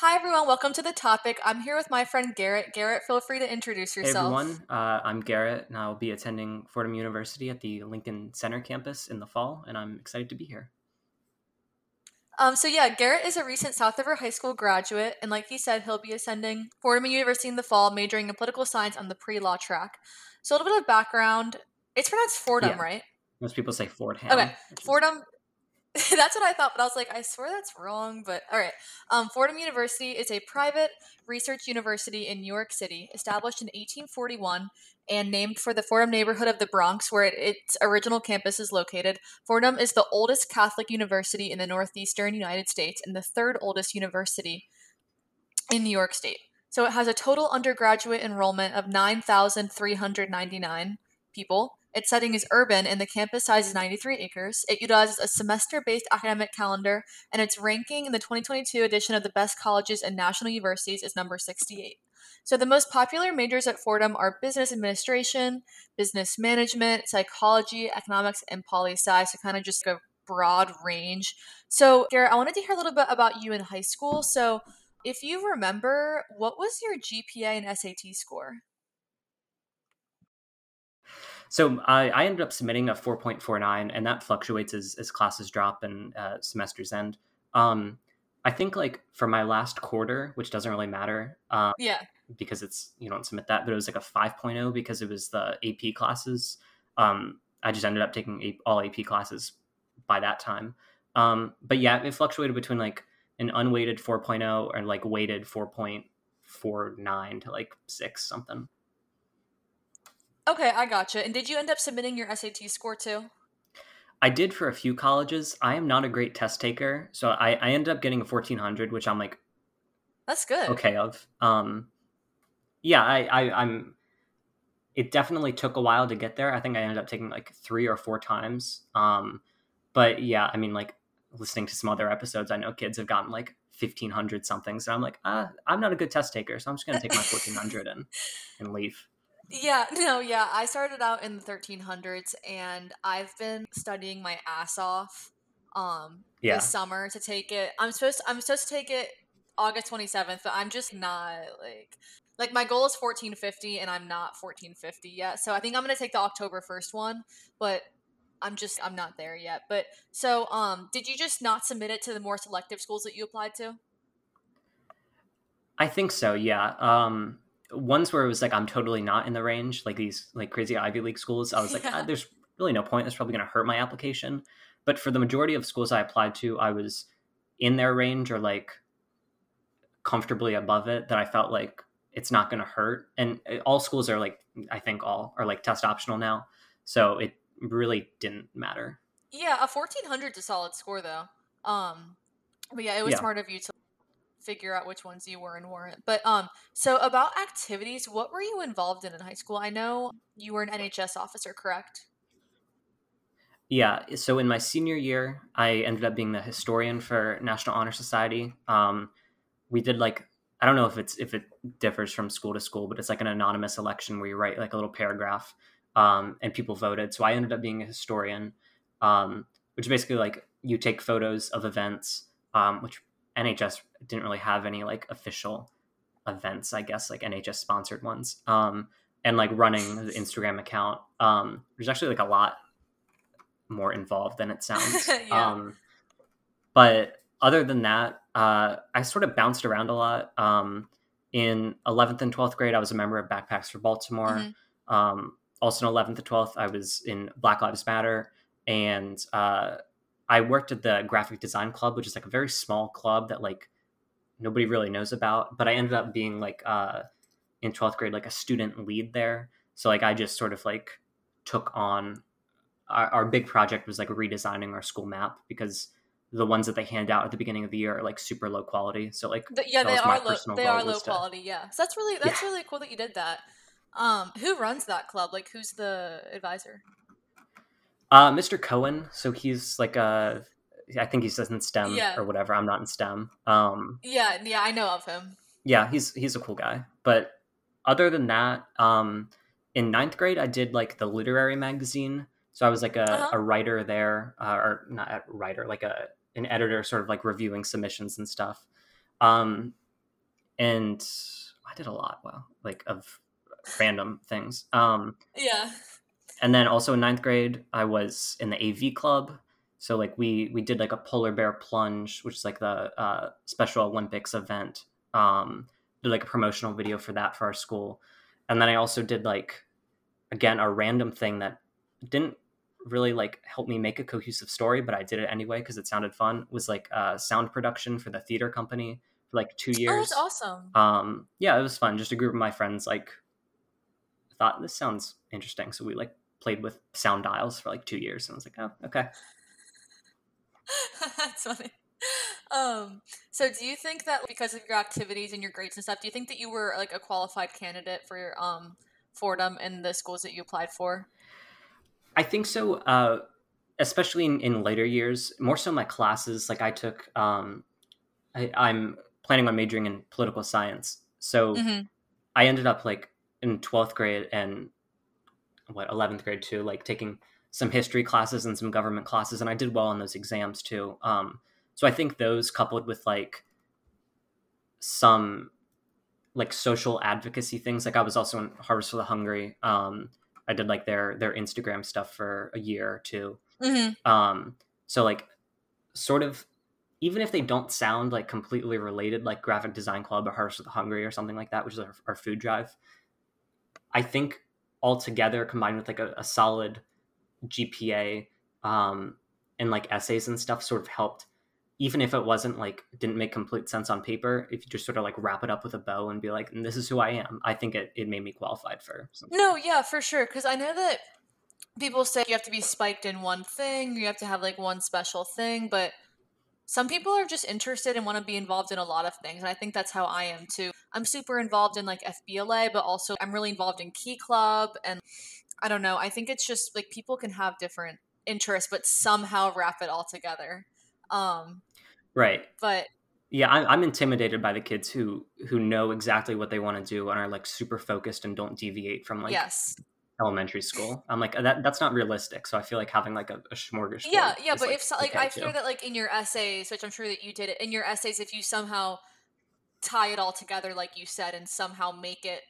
Hi, everyone. Welcome to the topic. I'm here with my friend Garrett. Garrett, feel free to introduce yourself. Hey everyone, uh, I'm Garrett, and I'll be attending Fordham University at the Lincoln Center campus in the fall, and I'm excited to be here. Um, so yeah, Garrett is a recent South River High School graduate, and like he said, he'll be ascending Fordham University in the fall, majoring in political science on the pre-law track. So a little bit of background. It's pronounced Fordham, Yeah. right? Most people say Fordham. Okay, Fordham. that's what I thought, but I was like, I swear that's wrong. But all right. Um, Fordham University is a private research university in New York City, established in 1841 and named for the Fordham neighborhood of the Bronx, where it, its original campus is located. Fordham is the oldest Catholic university in the northeastern United States and the third oldest university in New York State. So it has a total undergraduate enrollment of 9,399 people. Its setting is urban and the campus size is 93 acres. It utilizes a semester based academic calendar, and its ranking in the 2022 edition of the best colleges and national universities is number 68. So the most popular majors at Fordham are business administration, business management, psychology, economics, and poli sci. So kind of just a broad range. So Garrett, I wanted to hear a little bit about you in high school. So if you remember, what was your GPA and SAT score? So I, I ended up submitting a 4.49, and that fluctuates as, as classes drop and uh, semesters end. Um, I think like for my last quarter, which doesn't really matter um, Yeah. because it's you don't submit that, but it was like a 5.0 because it was the AP classes. Um, I just ended up taking A- all AP classes by that time. Um, but yeah, it fluctuated between like an unweighted 4.0 or like weighted 4.49 to like six something. Okay, I gotcha. And did you end up submitting your SAT score too? I did for a few colleges. I am not a great test taker, so I, I ended up getting a 1400, which I'm like That's good. okay of. Um, yeah, I, I I'm. It definitely took a while to get there. I think I ended up taking like three or four times. Um, but yeah, I mean, like listening to some other episodes, I know kids have gotten like 1500 something. So I'm like, ah, I'm not a good test taker, so I'm just gonna take my 1400 and and leave. Yeah, no, yeah. I started out in the 1300s and I've been studying my ass off um Yeah. this summer to take it. I'm supposed to, I'm supposed to take it August 27th, but I'm just not like like my goal is 1450 and I'm not 1450 yet. So I think I'm going to take the October 1st one, but I'm just I'm not there yet. But so um did you just not submit it to the more selective schools that you applied to? I think so. Yeah. Um, ones where it was like I'm totally not in the range, like these like crazy Ivy League schools. I was like, Yeah. ah, there's really no point. That's probably going to hurt my application. But for the majority of schools I applied to, I was in their range or like comfortably above it. That I felt like it's not going to hurt. And uh, all schools are like, I think all are like test optional now, so it really didn't matter. Yeah, a 1400 is a solid score though. Um but yeah, it was Yeah. smart of you to figure out which ones you were and weren't. But um so about activities, what were you involved in in high school? I know you were an NHS officer, correct? Yeah. So in my senior year, I ended up being the historian for National Honor Society. Um, we did like I don't know if it's if it differs from school to school, but it's like an anonymous election where you write like a little paragraph, um, and people voted. So I ended up being a historian, um, which basically like you take photos of events, um, which NHS didn't really have any like official events, I guess, like NHS sponsored ones, um, and like running the Instagram account. Um, there's actually like a lot more involved than it sounds. Yeah. Um, but other than that, uh, I sort of bounced around a lot. Um, in 11th and 12th grade, I was a member of Backpacks for Baltimore. Mhm. Um, also in 11th and 12th, I was in Black Lives Matter. And uh, I worked at the Graphic Design Club, which is like a very small club that like nobody really knows about. But I ended up being like uh, in 12th grade, like a student lead there. So like I just sort of like took on our, our big project was like redesigning our school map because the ones that they hand out at the beginning of the year are like super low quality. So like Th- yeah, they are low, they are low to- quality, yeah. So that's really that's really cool that you did that. Um who runs that club? Like who's the advisor? Uh, Mr. Cohen. So he's like a, I think he's says in STEM Yeah. or whatever. I'm not in STEM. Um, Yeah, yeah, I know of him. yeah, he's he's a cool guy. But other than that, um, in ninth grade, I did like the literary magazine. So I was like a, Uh-huh. a writer there, uh, or not a writer, like a an editor, sort of like reviewing submissions and stuff. Um, and I did a lot. Well, like of random things. Um, yeah. And then also in ninth grade, I was in the AV club. So like we we did like a polar bear plunge, which is like the uh, Special Olympics event. Um, did like a promotional video for that for our school, and then I also did like again a random thing that didn't really like help me make a cohesive story, but I did it anyway because it sounded fun. Was like uh, sound production for the theater company for like two years. Oh, that's awesome. Um, yeah, it was fun. Just a group of my friends like thought this sounds interesting, so we like played with sound dials for like two years, and I was like, oh, okay. that's funny. Um, so do you think that because of your activities and your grades and stuff, do you think that you were like a qualified candidate for your um Fordham and the schools that you applied for? I think so. Uh, especially in, in later years, more so my classes. Like I took, um, I, I'm planning on majoring in political science, so mm-hmm. I ended up like in twelfth grade and what eleventh grade too, like taking some history classes and some government classes, and I did well on those exams too. Um, so I think those coupled with like some like social advocacy things, like I was also in Harvest for the Hungry. Um, I did like their their Instagram stuff for a year or 2 mm-hmm. Um, so like sort of even if they don't sound like completely related, like Graphic Design Club or Harvest for the Hungry or something like that, which is our, our food drive, I think altogether combined with like a, a solid GPA um, and like essays and stuff sort of helped even if it wasn't like didn't make complete sense on paper, if you just sort of like wrap it up with a bow and be like, "This is who I am," I think it, it made me qualified for. Something. No, yeah, for sure. Because I know that people say you have to be spiked in one thing, you have to have like one special thing, but some people are just interested and want to be involved in a lot of things, and I think that's how I am too. I'm super involved in like FBLA, but also I'm really involved in Key Club, and I don't know. I think it's just like people can have different interests, but somehow wrap it all together. Um, Right. But yeah, I'm, I'm intimidated by the kids who who know exactly what they want to do and are like super focused and don't deviate from like yes elementary school. I'm like that that's not realistic. So I feel like having like a, a smorgasbord. Yeah, yeah, but like, if so, like I feel that like in your essays, which I'm sure that you did it in your essays, if you somehow tie it all together like you said and somehow make it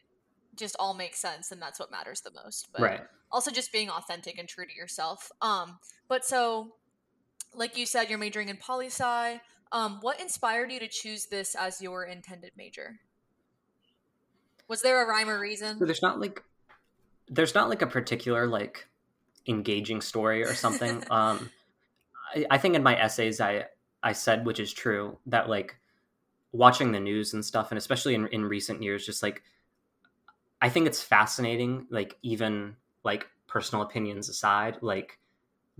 just all make sense, then that's what matters the most. But right. also just being authentic and true to yourself. Um, but so like you said, you're majoring in poli sci. Um, what inspired you to choose this as your intended major? Was there a rhyme or reason? So there's not like there's not like a particular like engaging story or something. um, I, I think in my essays I I said, which is true, that like watching the news and stuff, and especially in in recent years, just like I think it's fascinating. Like even like personal opinions aside, like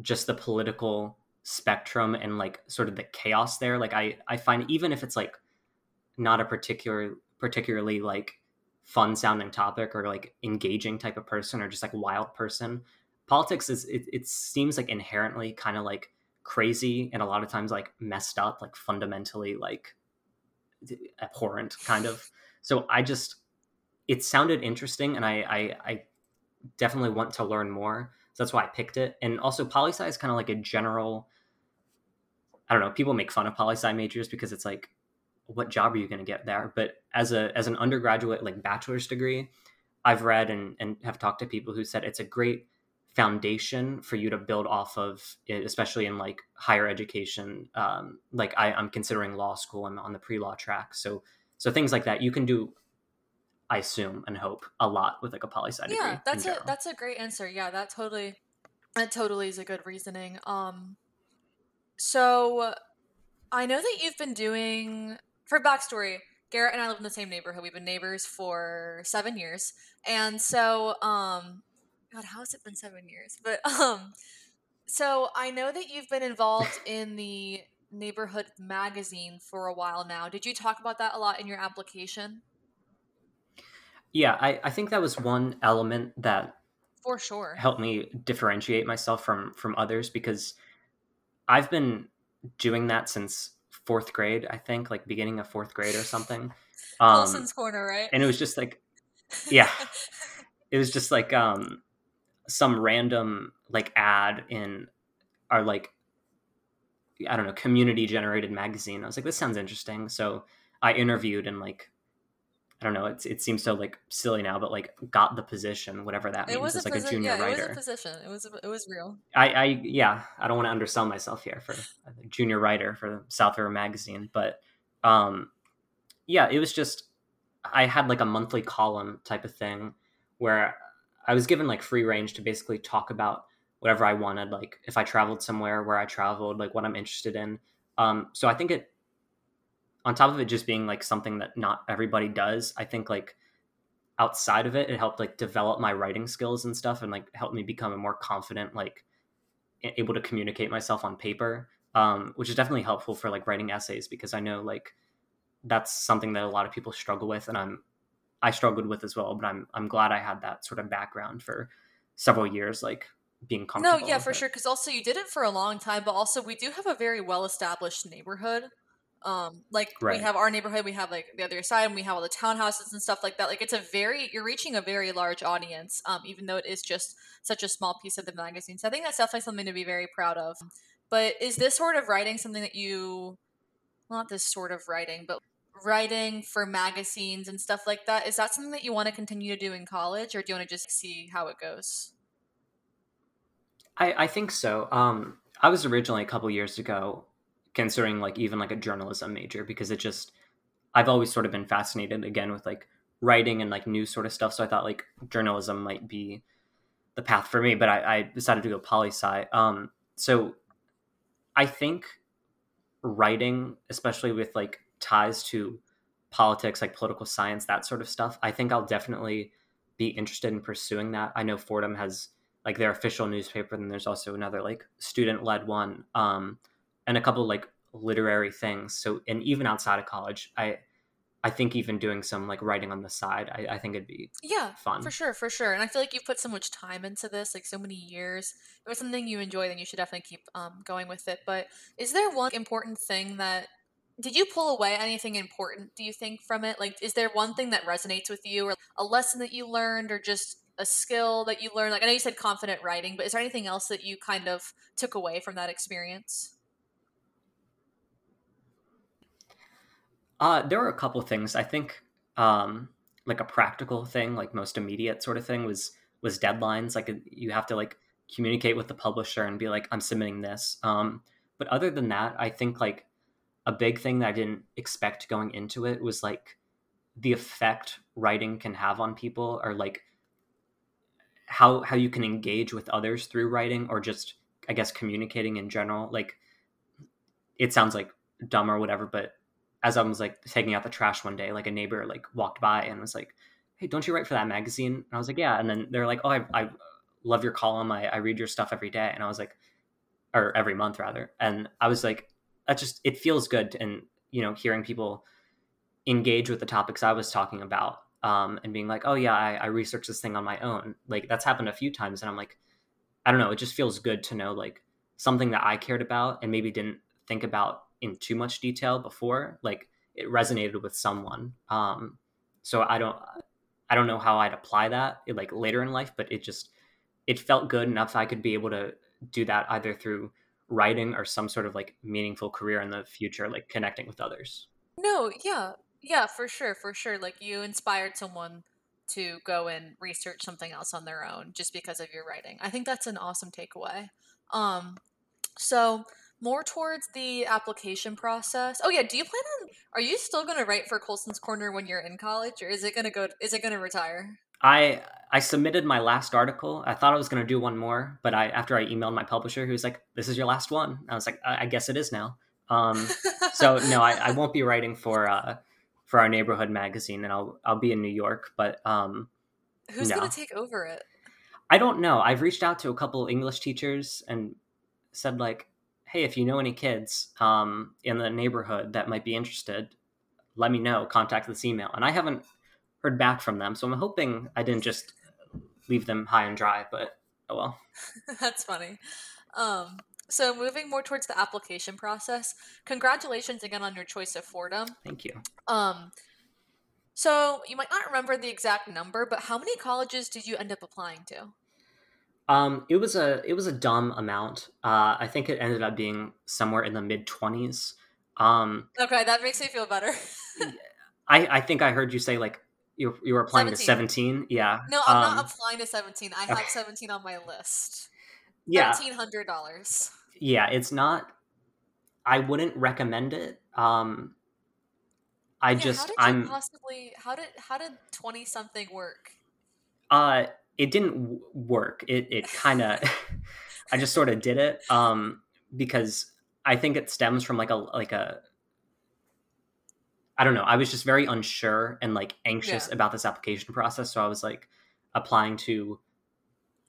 just the political spectrum and like sort of the chaos there like i i find even if it's like not a particular particularly like fun sounding topic or like engaging type of person or just like wild person politics is it, it seems like inherently kind of like crazy and a lot of times like messed up like fundamentally like abhorrent kind of so i just it sounded interesting and i i, I definitely want to learn more so that's why I picked it. And also, poli sci is kind of like a general. I don't know. People make fun of poli sci majors because it's like, what job are you going to get there? But as a as an undergraduate, like bachelor's degree, I've read and and have talked to people who said it's a great foundation for you to build off of, especially in like higher education. Um, like I, I'm considering law school. I'm on the pre law track, so so things like that you can do I assume and hope a lot with like a poli sci degree. Yeah, that's a that's a great answer. Yeah, that totally that totally is a good reasoning. Um so I know that you've been doing for backstory, Garrett and I live in the same neighborhood. We've been neighbors for seven years. And so um God, how has it been seven years? But um so I know that you've been involved in the neighborhood magazine for a while now. Did you talk about that a lot in your application? Yeah, I, I think that was one element that for sure helped me differentiate myself from from others because I've been doing that since fourth grade, I think, like beginning of fourth grade or something. Um, Wilson's corner, right? And it was just like, yeah, it was just like um, some random like ad in our like I don't know community generated magazine. I was like, this sounds interesting, so I interviewed and like I don't know. It's it seems so like silly now, but like got the position, whatever that It means. It's like a junior yeah, it was a position. It was it was real. I, I yeah, I don't want to undersell myself here for a junior writer for South River Magazine, but um, yeah, it was just I had like a monthly column type of thing where I was given like free range to basically talk about whatever I wanted, like if I traveled somewhere, where I traveled, like what I'm interested in. Um, so I think it, on top of it just being like something that not everybody does, I think like outside of it, it helped like develop my writing skills and stuff, and like helped me become a more confident, like able to communicate myself on paper, um, which is definitely helpful for like writing essays because I know like that's something that a lot of people struggle with, and I'm I struggled with as well. But I'm I'm glad I had that sort of background for several years, like being comfortable. No, yeah, for it. sure. Because also you did it for a long time, but also we do have a very well established neighborhood. Um, like Right. we have our neighborhood, we have like the other side, and we have all the townhouses and stuff like that. Like it's a very you're reaching a very large audience, um, even though it is just such a small piece of the magazine. So I think that's definitely something to be very proud of. But is this sort of writing something that you, well, not this sort of writing, but writing for magazines and stuff like that? Is that something that you want to continue to do in college, or do you want to just see how it goes? I, I think so. Um, I was originally a couple years ago considering like even like a journalism major because it just I've always sort of been fascinated again with like writing and like news sort of stuff. So I thought like journalism might be the path for me, but I, I decided to go poli sci. Um, so I think writing, especially with like ties to politics, like political science, that sort of stuff, I think I'll definitely be interested in pursuing that. I know Fordham has like their official newspaper, and there's also another like student led one, um, and a couple like literary things. So, and even outside of college, I I think even doing some like writing on the side, I, I think it'd be Yeah, fun. for sure, for sure. And I feel like you've put so much time into this, like so many years. If it's something you enjoy, then you should definitely keep um, going with it. But is there one important thing that did you pull away anything important? Do you think from it? Like, is there one thing that resonates with you, or a lesson that you learned, or just a skill that you learned? Like, I know you said confident writing, but is there anything else that you kind of took away from that experience? Uh, there were a couple things. I think um, like a practical thing, like most immediate sort of thing was was deadlines. Like you have to like communicate with the publisher and be like, I'm submitting this. Um, but other than that, I think like a big thing that I didn't expect going into it was like the effect writing can have on people, or like how how you can engage with others through writing, or just I guess communicating in general. Like it sounds like dumb or whatever, but as I was like taking out the trash one day, like a neighbor like walked by and was like, "Hey, don't you write for that magazine?" And I was like, "Yeah." And then they're like, "Oh, I, I love your column. I, I read your stuff every day." And I was like, or every month rather. And I was like, that just it feels good, and you know, hearing people engage with the topics I was talking about, um, and being like, "Oh yeah, I, I researched this thing on my own." Like that's happened a few times, and I'm like, I don't know. It just feels good to know like something that I cared about and maybe didn't think about in too much detail before like it resonated with someone um so i don't i don't know how i'd apply that like later in life but it just it felt good enough i could be able to do that either through writing or some sort of like meaningful career in the future like connecting with others No, yeah, yeah, for sure, for sure. Like you inspired someone to go and research something else on their own just because of your writing. I think that's an awesome takeaway. Um, so more towards the application process. Oh yeah, do you plan on? Are you still going to write for Kolson's Corner when you're in college, or is it going to go? Is it going to retire? i i submitted my last article i thought i was going to do one more but i after i emailed my publisher he was like this is your last one i was like i, I guess it is now um so no I, I won't be writing for uh for our neighborhood magazine and i'll i'll be in new york but um who's no. going to take over it? i don't know i've reached out to a couple english teachers and said like hey if you know any kids um in the neighborhood that might be interested let me know contact this email and i haven't heard back from them so i'm hoping i didn't just leave them high and dry but oh well That's funny. Um, so moving more towards the application process. Congratulations again on your choice of Fordham. thank you Um, so you might not remember the exact number, but how many colleges did you end up applying to? Um, it was a it was a dumb amount. Uh, I think it ended up being somewhere in the mid twenties. Um, Okay, that makes me feel better. I I think I heard you say like You you were applying 17. to seventeen. Yeah. No, I'm um, not applying to seventeen. I have okay. seventeen on my list. Yeah. Thirteen hundred dollars. Yeah, it's not. I wouldn't recommend it. Um, I yeah, just I'm possibly how did how did twenty something work? Uh, it didn't work. It it kind of. I just sort of did it. Um, because I think it stems from like a like a I don't know. I was just very unsure and like anxious yeah. about this application process, so I was like applying to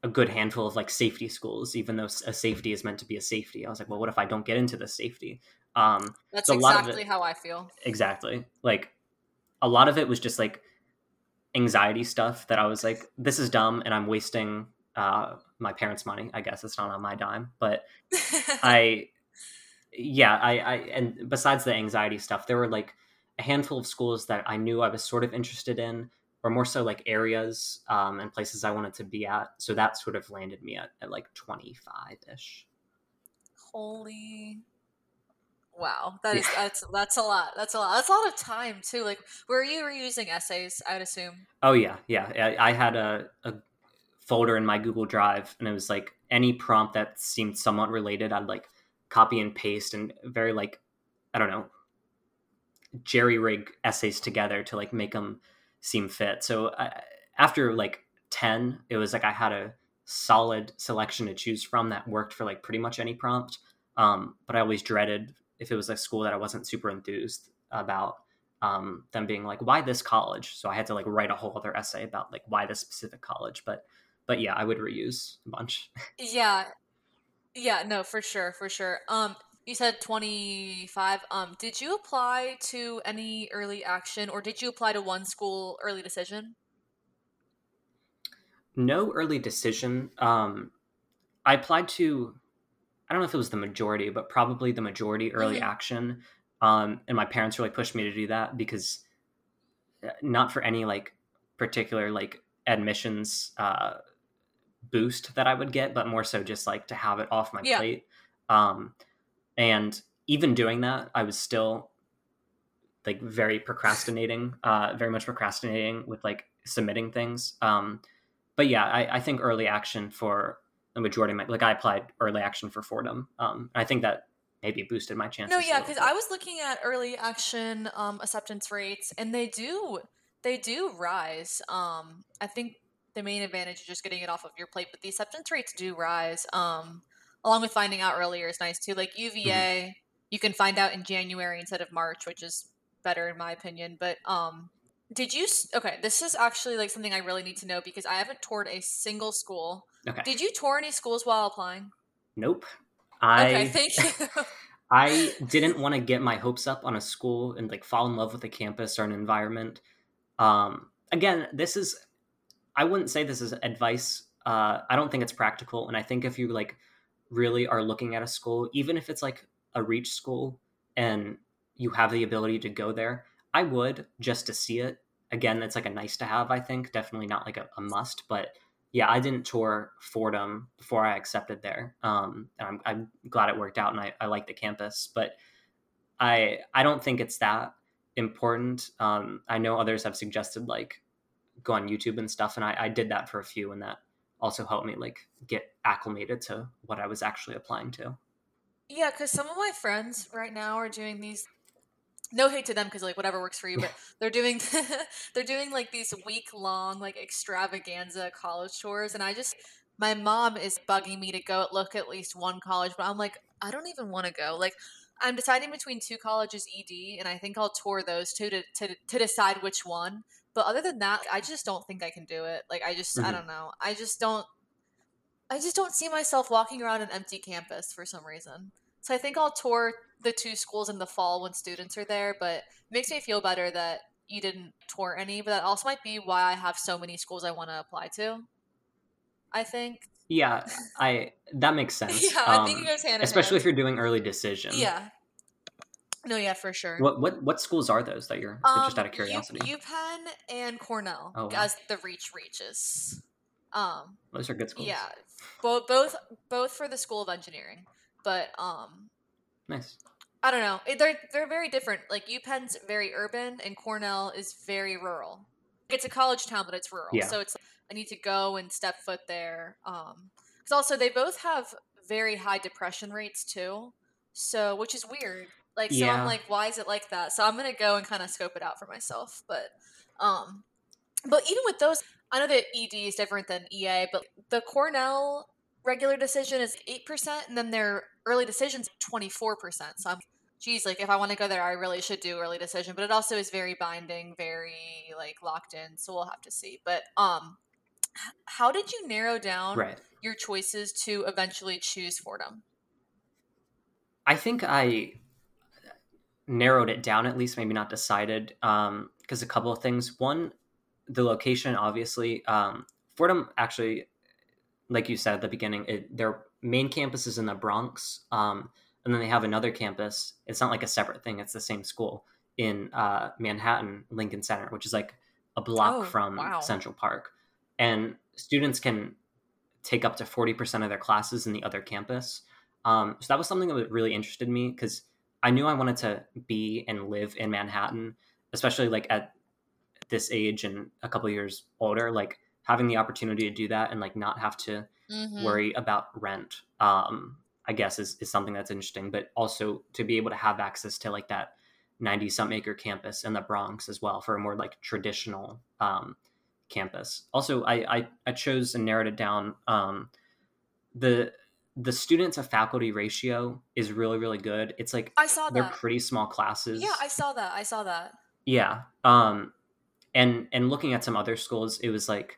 a good handful of like safety schools, even though a safety is meant to be a safety. I was like, well, what if I don't get into this safety? Um, That's so exactly it, how I feel. Exactly. Like a lot of it was just like anxiety stuff that I was like, this is dumb, and I'm wasting uh, my parents' money. I guess it's not on my dime, but I, yeah, I, I, and besides the anxiety stuff, there were like a handful of schools that I knew I was sort of interested in, or more so like areas um, and places I wanted to be at. So that sort of landed me at, at like 25 ish. Holy wow that is that's that's a lot that's a lot that's a lot of time too like were you reusing essays i'd assume oh yeah yeah i, I had a, a folder in my Google Drive, and it was like any prompt that seemed somewhat related, I'd like copy and paste and very like I don't know jerry rig essays together to like make them seem fit. So I, after like ten, it was like I had a solid selection to choose from that worked for like pretty much any prompt. Um, but I always dreaded if it was a school that I wasn't super enthused about um, them being like, why this college? So I had to like write a whole other essay about like why this specific college. But but yeah, I would reuse a bunch. yeah. Yeah, no, for sure, for sure. Um you said 25. Um did you apply to any early action or did you apply to one school early decision? No early decision. Um I applied to I don't know if it was the majority, but probably the majority early mm-hmm. action. Um and my parents really pushed me to do that because uh, not for any like particular like admissions uh boost that I would get, but more so just like to have it off my yeah. plate. Um, and even doing that, I was still like very procrastinating, uh, very much procrastinating with like submitting things. Um, but yeah, I, I think early action for the majority of my like I applied early action for Fordham. Um, I think that maybe boosted my chances. No, yeah, because I was looking at early action um, acceptance rates, and they do they do rise. Um, I think the main advantage is just getting it off of your plate, but the acceptance rates do rise. Um, along with finding out earlier is nice too. Like UVA, mm-hmm. you can find out in January instead of March, which is better in my opinion. But um, did you? Okay, this is actually like something I really need to know because I haven't toured a single school. Okay. Did you tour any schools while applying? Nope. I okay, thank you. I didn't want to get my hopes up on a school and like fall in love with a campus or an environment. Um, again, this is I wouldn't say this is advice. Uh, I don't think it's practical, and I think if you like really are looking at a school, even if it's like a reach school and you have the ability to go there, I would just to see it. Again, it's like a nice to have. I think definitely not like a, a must, but yeah, I didn't tour Fordham before I accepted there, um, and I'm, I'm glad it worked out, and I, I like the campus, but I I don't think it's that important. Um, I know others have suggested like go on YouTube and stuff. And I, I did that for a few, and that also helped me like get acclimated to what I was actually applying to. Yeah, because some of my friends right now are doing these. No hate to them because like whatever works for you, but they're doing they're doing like these week long like extravaganza college tours, and I just my mom is bugging me to go look at least one college, but I'm like I don't even want to go. Like I'm deciding between two colleges ED, and I think I'll tour those two to, to, to decide which one. But other than that, I just don't think I can do it. Like I just, mm-hmm. I don't know. I just don't. I just don't see myself walking around an empty campus for some reason. So I think I'll tour the two schools in the fall when students are there. But it makes me feel better that you didn't tour any. But that also might be why I have so many schools I want to apply to. I think. Yeah, I that makes sense. yeah, I think it um, goes hand Especially hand. if you're doing early decision. Yeah. No, yeah, for sure. What what what schools are those that you're um, just out of curiosity? U, UPenn and Cornell oh, wow. as the reach reaches. Um, those are good schools. Yeah, both both both for the School of Engineering, but um, nice. I don't know. They're they're very different. Like UPenn's very urban, and Cornell is very rural. it's a college town, but it's rural, Yeah. so it's like, I need to go and step foot there. Um, because also they both have very high depression rates too, so which is weird. Like, so Yeah. I'm like, why is it like that? So I'm gonna go and kind of scope it out for myself. But, um, but even with those, I know that ED is different than EA, but the Cornell regular decision is eight percent, and then their early decisions twenty four percent. So I'm, geez, like if I want to go there, I really should do early decision. But it also is very binding, very like locked in. So we'll have to see. But um, how did you narrow down Right. your choices to eventually choose Fordham? I think I narrowed it down at least, maybe not decided, because a couple of things. One, the location, obviously. Um, Fordham actually, like you said at the beginning, it, their main campus is in the Bronx, um, and then they have another campus. It's not like a separate thing; it's the same school in uh, Manhattan, Lincoln Center, which is like a block Oh, from wow. Central Park, and students can take up to forty percent of their classes in the other campus. Um, so that was something that really interested me because I knew I wanted to be and live in Manhattan, especially like at this age and a couple years older. Like having the opportunity to do that and like not have to Mm-hmm. worry about rent. Um, I guess is is something that's interesting, but also to be able to have access to like that ninety some acre campus in the Bronx as well for a more like traditional um, campus. Also, I, I I chose and narrowed it down. Um, the the students to faculty ratio is really really good. It's like I saw they're that. pretty small classes. Yeah, I saw that. I saw that. Yeah. Um and and looking at some other schools, it was like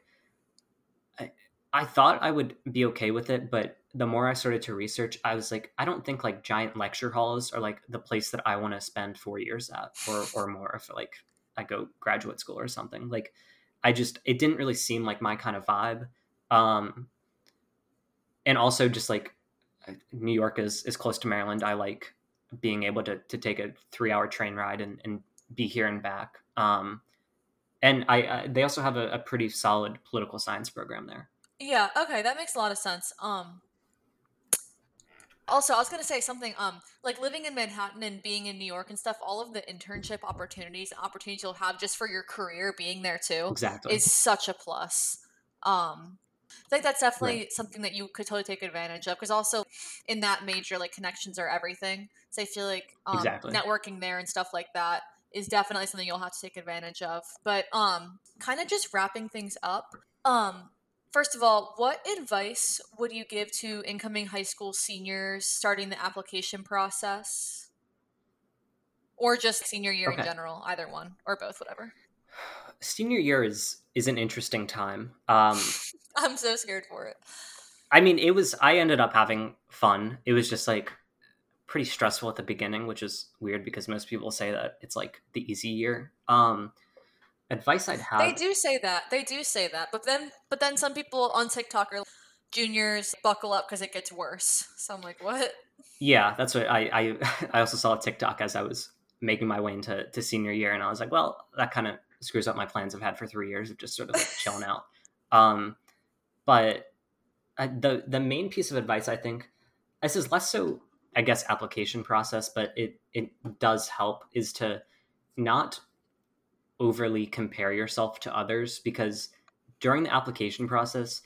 I, thought I would be okay with it, but the more I started to research, I was like, I don't think like giant lecture halls are like the place that I want to spend four years at or or more if like I go graduate school or something. Like I just it didn't really seem like my kind of vibe. Um and also just like New York is is close to Maryland. I like being able to to take a three hour train ride and, and be here and back. Um, and I, I they also have a, a pretty solid political science program there. Yeah, okay, that makes a lot of sense. Um also, I was gonna say something. Um, like living in Manhattan and being in New York and stuff. All of the internship opportunities and opportunities you'll have just for your career being there too Exactly. is such a plus. Um, I think that's definitely something that you could totally take advantage of because also in that major, like connections are everything. So I feel like um, Exactly. networking there and stuff like that is definitely something you'll have to take advantage of. But um, kind of just wrapping things up. Um, first of all, what advice would you give to incoming high school seniors starting the application process? Or just senior year in general, either one or both, whatever. Senior year is is an interesting time. Um, I'm so scared for it. I mean, it was. I ended up having fun. It was just like pretty stressful at the beginning, which is weird because most people say that it's like the easy year. Um, advice I'd have. They do say that. They do say that. But then but then some people on TikTok are like, juniors buckle up because it gets worse. So I'm like, what? Yeah, that's what I I, I also saw a TikTok as I was making my way into to senior year, and I was like, well, that kind of screws up my plans I've had for three years of just sort of like chilling out. Um, but uh, the the main piece of advice I think this is less so I guess application process, but it it does help is to not overly compare yourself to others because during the application process,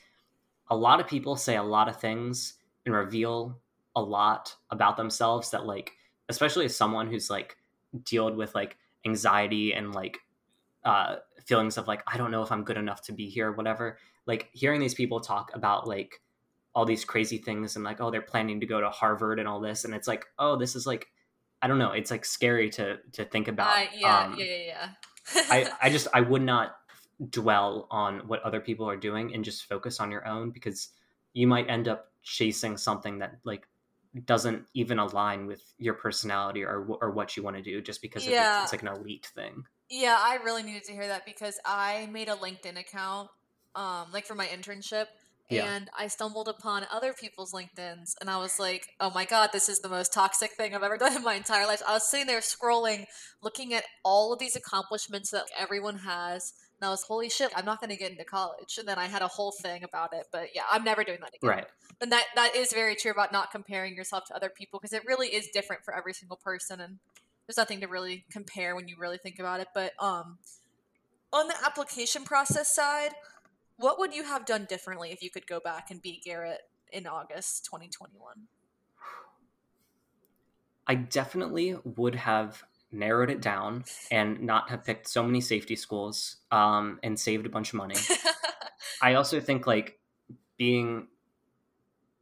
a lot of people say a lot of things and reveal a lot about themselves that like especially as someone who's like dealt with like anxiety and like uh feelings of like I don't know if I'm good enough to be here or whatever like hearing these people talk about like all these crazy things and like oh they're planning to go to Harvard and all this and it's like oh this is like I don't know it's like scary to to think about Uh, yeah, Um, yeah, yeah, yeah. I, I just I would not dwell on what other people are doing and just focus on your own because you might end up chasing something that like doesn't even align with your personality or or what you want to do just because Yeah. it's, it's like an elite thing. Yeah, I really needed to hear that because I made a LinkedIn account, um, like for my internship, Yeah. and I stumbled upon other people's LinkedIn's, and I was like, "Oh my god, this is the most toxic thing I've ever done in my entire life." I was sitting there scrolling, looking at all of these accomplishments that everyone has, and I was, "Holy shit, I'm not going to get into college." And then I had a whole thing about it, but yeah, I'm never doing that again. Right. And that that is very true about not comparing yourself to other people because it really is different for every single person, and there's nothing to really compare when you really think about it. But um, on the application process side, what would you have done differently if you could go back and be Garrett in August 2021? I definitely would have narrowed it down and not have picked so many safety schools um, and saved a bunch of money. I also think like being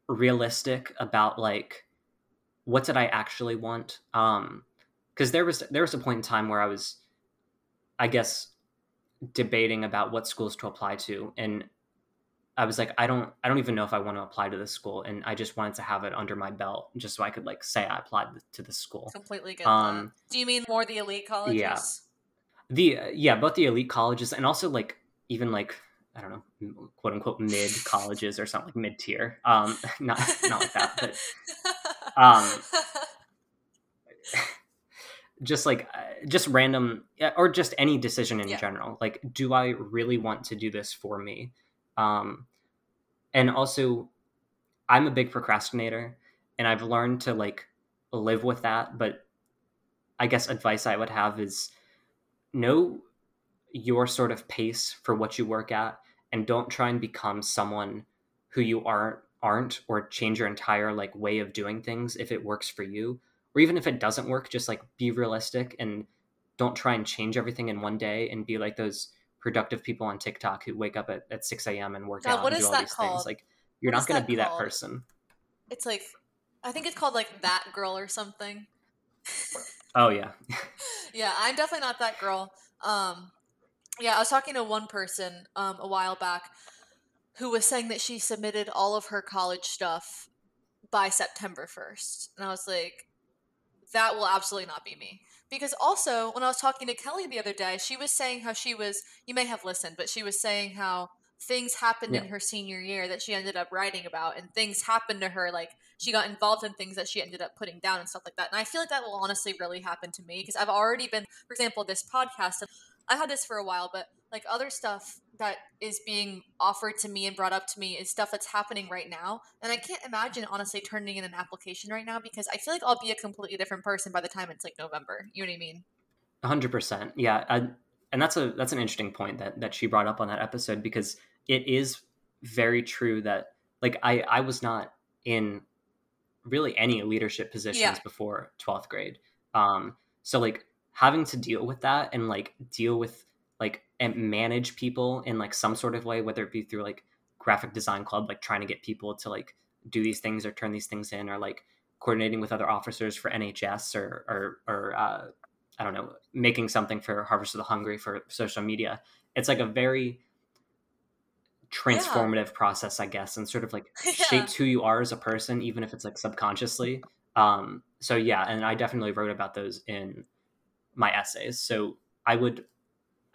realistic about like what did I actually want? Um, because there was there was a point in time where I was, I guess, debating about what schools to apply to, and I was like, I don't, I don't even know if I want to apply to this school, and I just wanted to have it under my belt, just so I could like say I applied to this school. Completely good. um. Do you mean more the elite colleges? Yeah, the yeah, both the elite colleges and also like even like I don't know, quote unquote mid colleges or something like mid tier. Um, not not like that, but um, just like uh, just random or just any decision in yeah. general. Like, do I really want to do this for me? Um, and also, I'm a big procrastinator, and I've learned to like live with that. But I guess advice I would have is know your sort of pace for what you work at, and don't try and become someone who you aren't aren't or change your entire like way of doing things if it works for you or even if it doesn't work just like be realistic and don't try and change everything in one day and be like those productive people on TikTok who wake up at, at 6 a.m. and work God, out and do all these called? things. Like you're what not going to be called? that person. It's like, I think it's called like that girl or something. oh yeah. yeah, I'm definitely not that girl. Um, yeah, I was talking to one person um, a while back who was saying that she submitted all of her college stuff by September 1st. And I was like, that will absolutely not be me. Because also, when I was talking to Kelly the other day, she was saying how she was, you may have listened, but she was saying how things happened yeah. in her senior year that she ended up writing about, and things happened to her. Like, she got involved in things that she ended up putting down and stuff like that. And I feel like that will honestly really happen to me because I've already been, for example, this podcast, I had this for a while, but like other stuff that is being offered to me and brought up to me is stuff that's happening right now. And I can't imagine honestly turning in an application right now because I feel like I'll be a completely different person by the time it's like November. You know what I mean? hundred percent. Yeah. I, and that's a, that's an interesting point that, that she brought up on that episode because it is very true that like I, I was not in really any leadership positions yeah. before 12th grade. Um, so like having to deal with that and like deal with like and manage people in like some sort of way, whether it be through like graphic design club, like trying to get people to like do these things or turn these things in, or like coordinating with other officers for NHS or or or uh, I don't know, making something for Harvest of the Hungry for social media. It's like a very transformative yeah. process, I guess, and sort of like yeah. shapes who you are as a person, even if it's like subconsciously. Um, so yeah, and I definitely wrote about those in my essays. So I would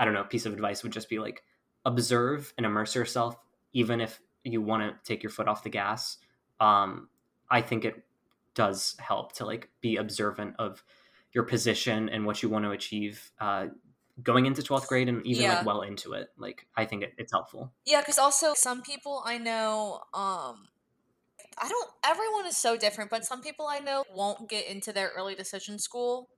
I don't know, a piece of advice would just be like observe and immerse yourself, even if you want to take your foot off the gas. Um, I think it does help to like be observant of your position and what you want to achieve uh, going into 12th grade and even yeah. like well into it like i think it, it's helpful yeah because also some people i know um i don't everyone is so different but some people i know won't get into their early decision school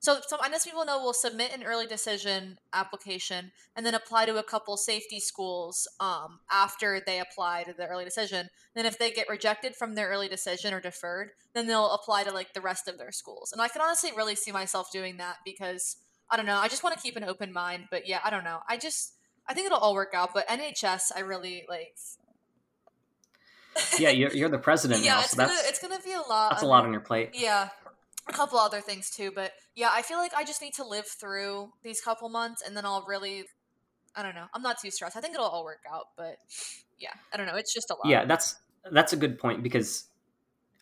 so, so know people know will submit an early decision application and then apply to a couple safety schools um, after they apply to the early decision. Then, if they get rejected from their early decision or deferred, then they'll apply to like the rest of their schools. And I can honestly really see myself doing that because I don't know. I just want to keep an open mind. But yeah, I don't know. I just I think it'll all work out. But NHS, I really like. yeah, you're, you're the president yeah, now, it's so gonna it's gonna be a lot. That's a lot on your plate. Yeah, a couple other things too, but yeah, I feel like I just need to live through these couple months and then I'll really I don't know. I'm not too stressed. I think it'll all work out, but yeah, I don't know. It's just a lot. Yeah, that's that's a good point because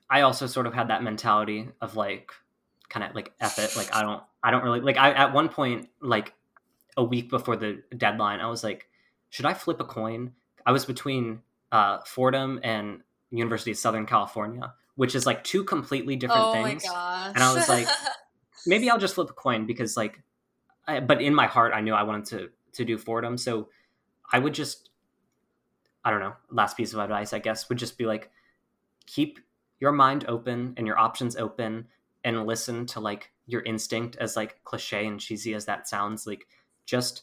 I also sort of had that mentality of like kind of like F it. Like I don't I don't really like I at one point like a week before the deadline, I was like, should I flip a coin? I was between uh, Fordham and University of Southern California which is like two completely different oh things. And I was like, maybe I'll just flip a coin because like, I, but in my heart, I knew I wanted to to do Fordham, so I would just, I don't know. Last piece of advice, I guess, would just be like, keep your mind open and your options open, and listen to like your instinct. As like cliche and cheesy as that sounds, like just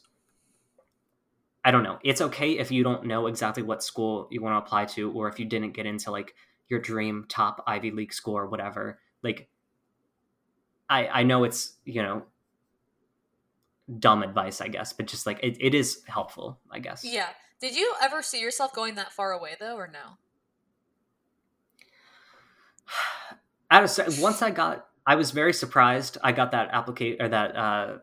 I don't know. It's okay if you don't know exactly what school you want to apply to, or if you didn't get into like your dream top Ivy League or whatever. Like, I I know it's you know dumb advice, I guess, but just like it, it is helpful, I guess. Yeah. Did you ever see yourself going that far away though, or no? Out of once I got, I was very surprised. I got that application or that uh,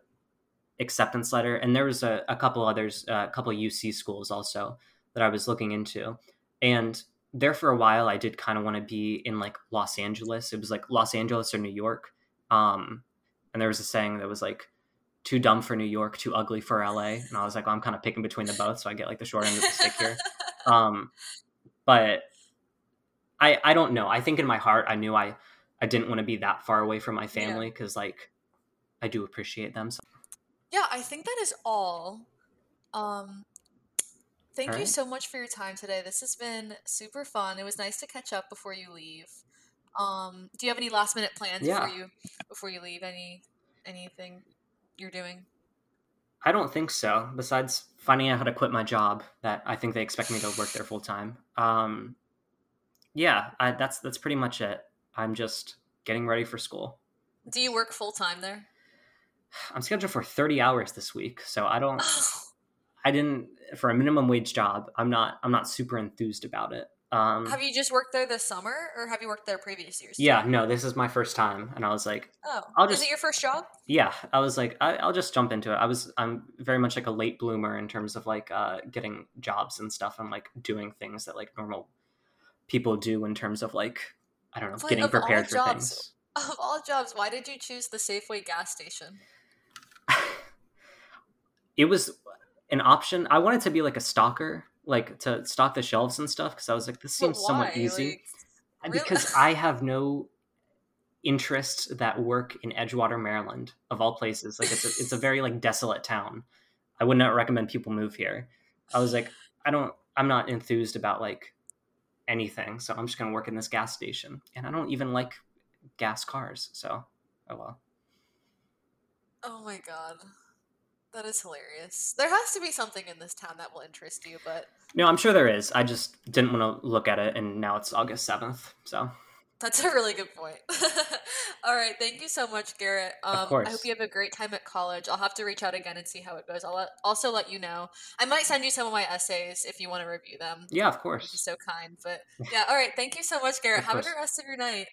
acceptance letter, and there was a, a couple others, uh, a couple UC schools also that I was looking into, and there for a while I did kind of want to be in like Los Angeles. It was like Los Angeles or New York, um, and there was a saying that was like too dumb for New York, too ugly for LA. And I was like, well, I'm kind of picking between the both, so I get like the short end of the stick here. Um, but I I don't know. I think in my heart I knew I I didn't want to be that far away from my family because yeah. like I do appreciate them. So. Yeah, I think that is all. Um, thank all you right. so much for your time today. This has been super fun. It was nice to catch up before you leave. Um, do you have any last minute plans yeah. before you before you leave? Any anything you're doing? I don't think so. Besides finding out how to quit my job, that I think they expect me to work there full time. Um, yeah, I, that's that's pretty much it. I'm just getting ready for school. Do you work full time there? I'm scheduled for 30 hours this week, so I don't. I didn't for a minimum wage job. I'm not. I'm not super enthused about it. Um, have you just worked there this summer, or have you worked there previous years? Yeah, no, this is my first time, and I was like, "Oh, I'll just." Is it your first job? Yeah, I was like, I, will just jump into it. I was, I'm very much like a late bloomer in terms of like uh, getting jobs and stuff, and like doing things that like normal people do in terms of like, I don't know, getting prepared for jobs, things. Of all jobs, why did you choose the Safeway gas station? it was an option. I wanted to be like a stalker like to stock the shelves and stuff because I was like, this seems somewhat easy. Like, really? Because I have no interest that work in Edgewater, Maryland, of all places. Like it's a, it's a very like desolate town. I would not recommend people move here. I was like, I don't, I'm not enthused about like anything, so I'm just gonna work in this gas station, and I don't even like gas cars. So, oh well. Oh my god. That is hilarious. There has to be something in this town that will interest you, but no, I'm sure there is. I just didn't want to look at it, and now it's August seventh. So that's a really good point. All right, thank you so much, Garrett. Um, of course. I hope you have a great time at college. I'll have to reach out again and see how it goes. I'll let, also let you know. I might send you some of my essays if you want to review them. Yeah, of course. You're so kind. But yeah, all right. Thank you so much, Garrett. have a good rest of your night.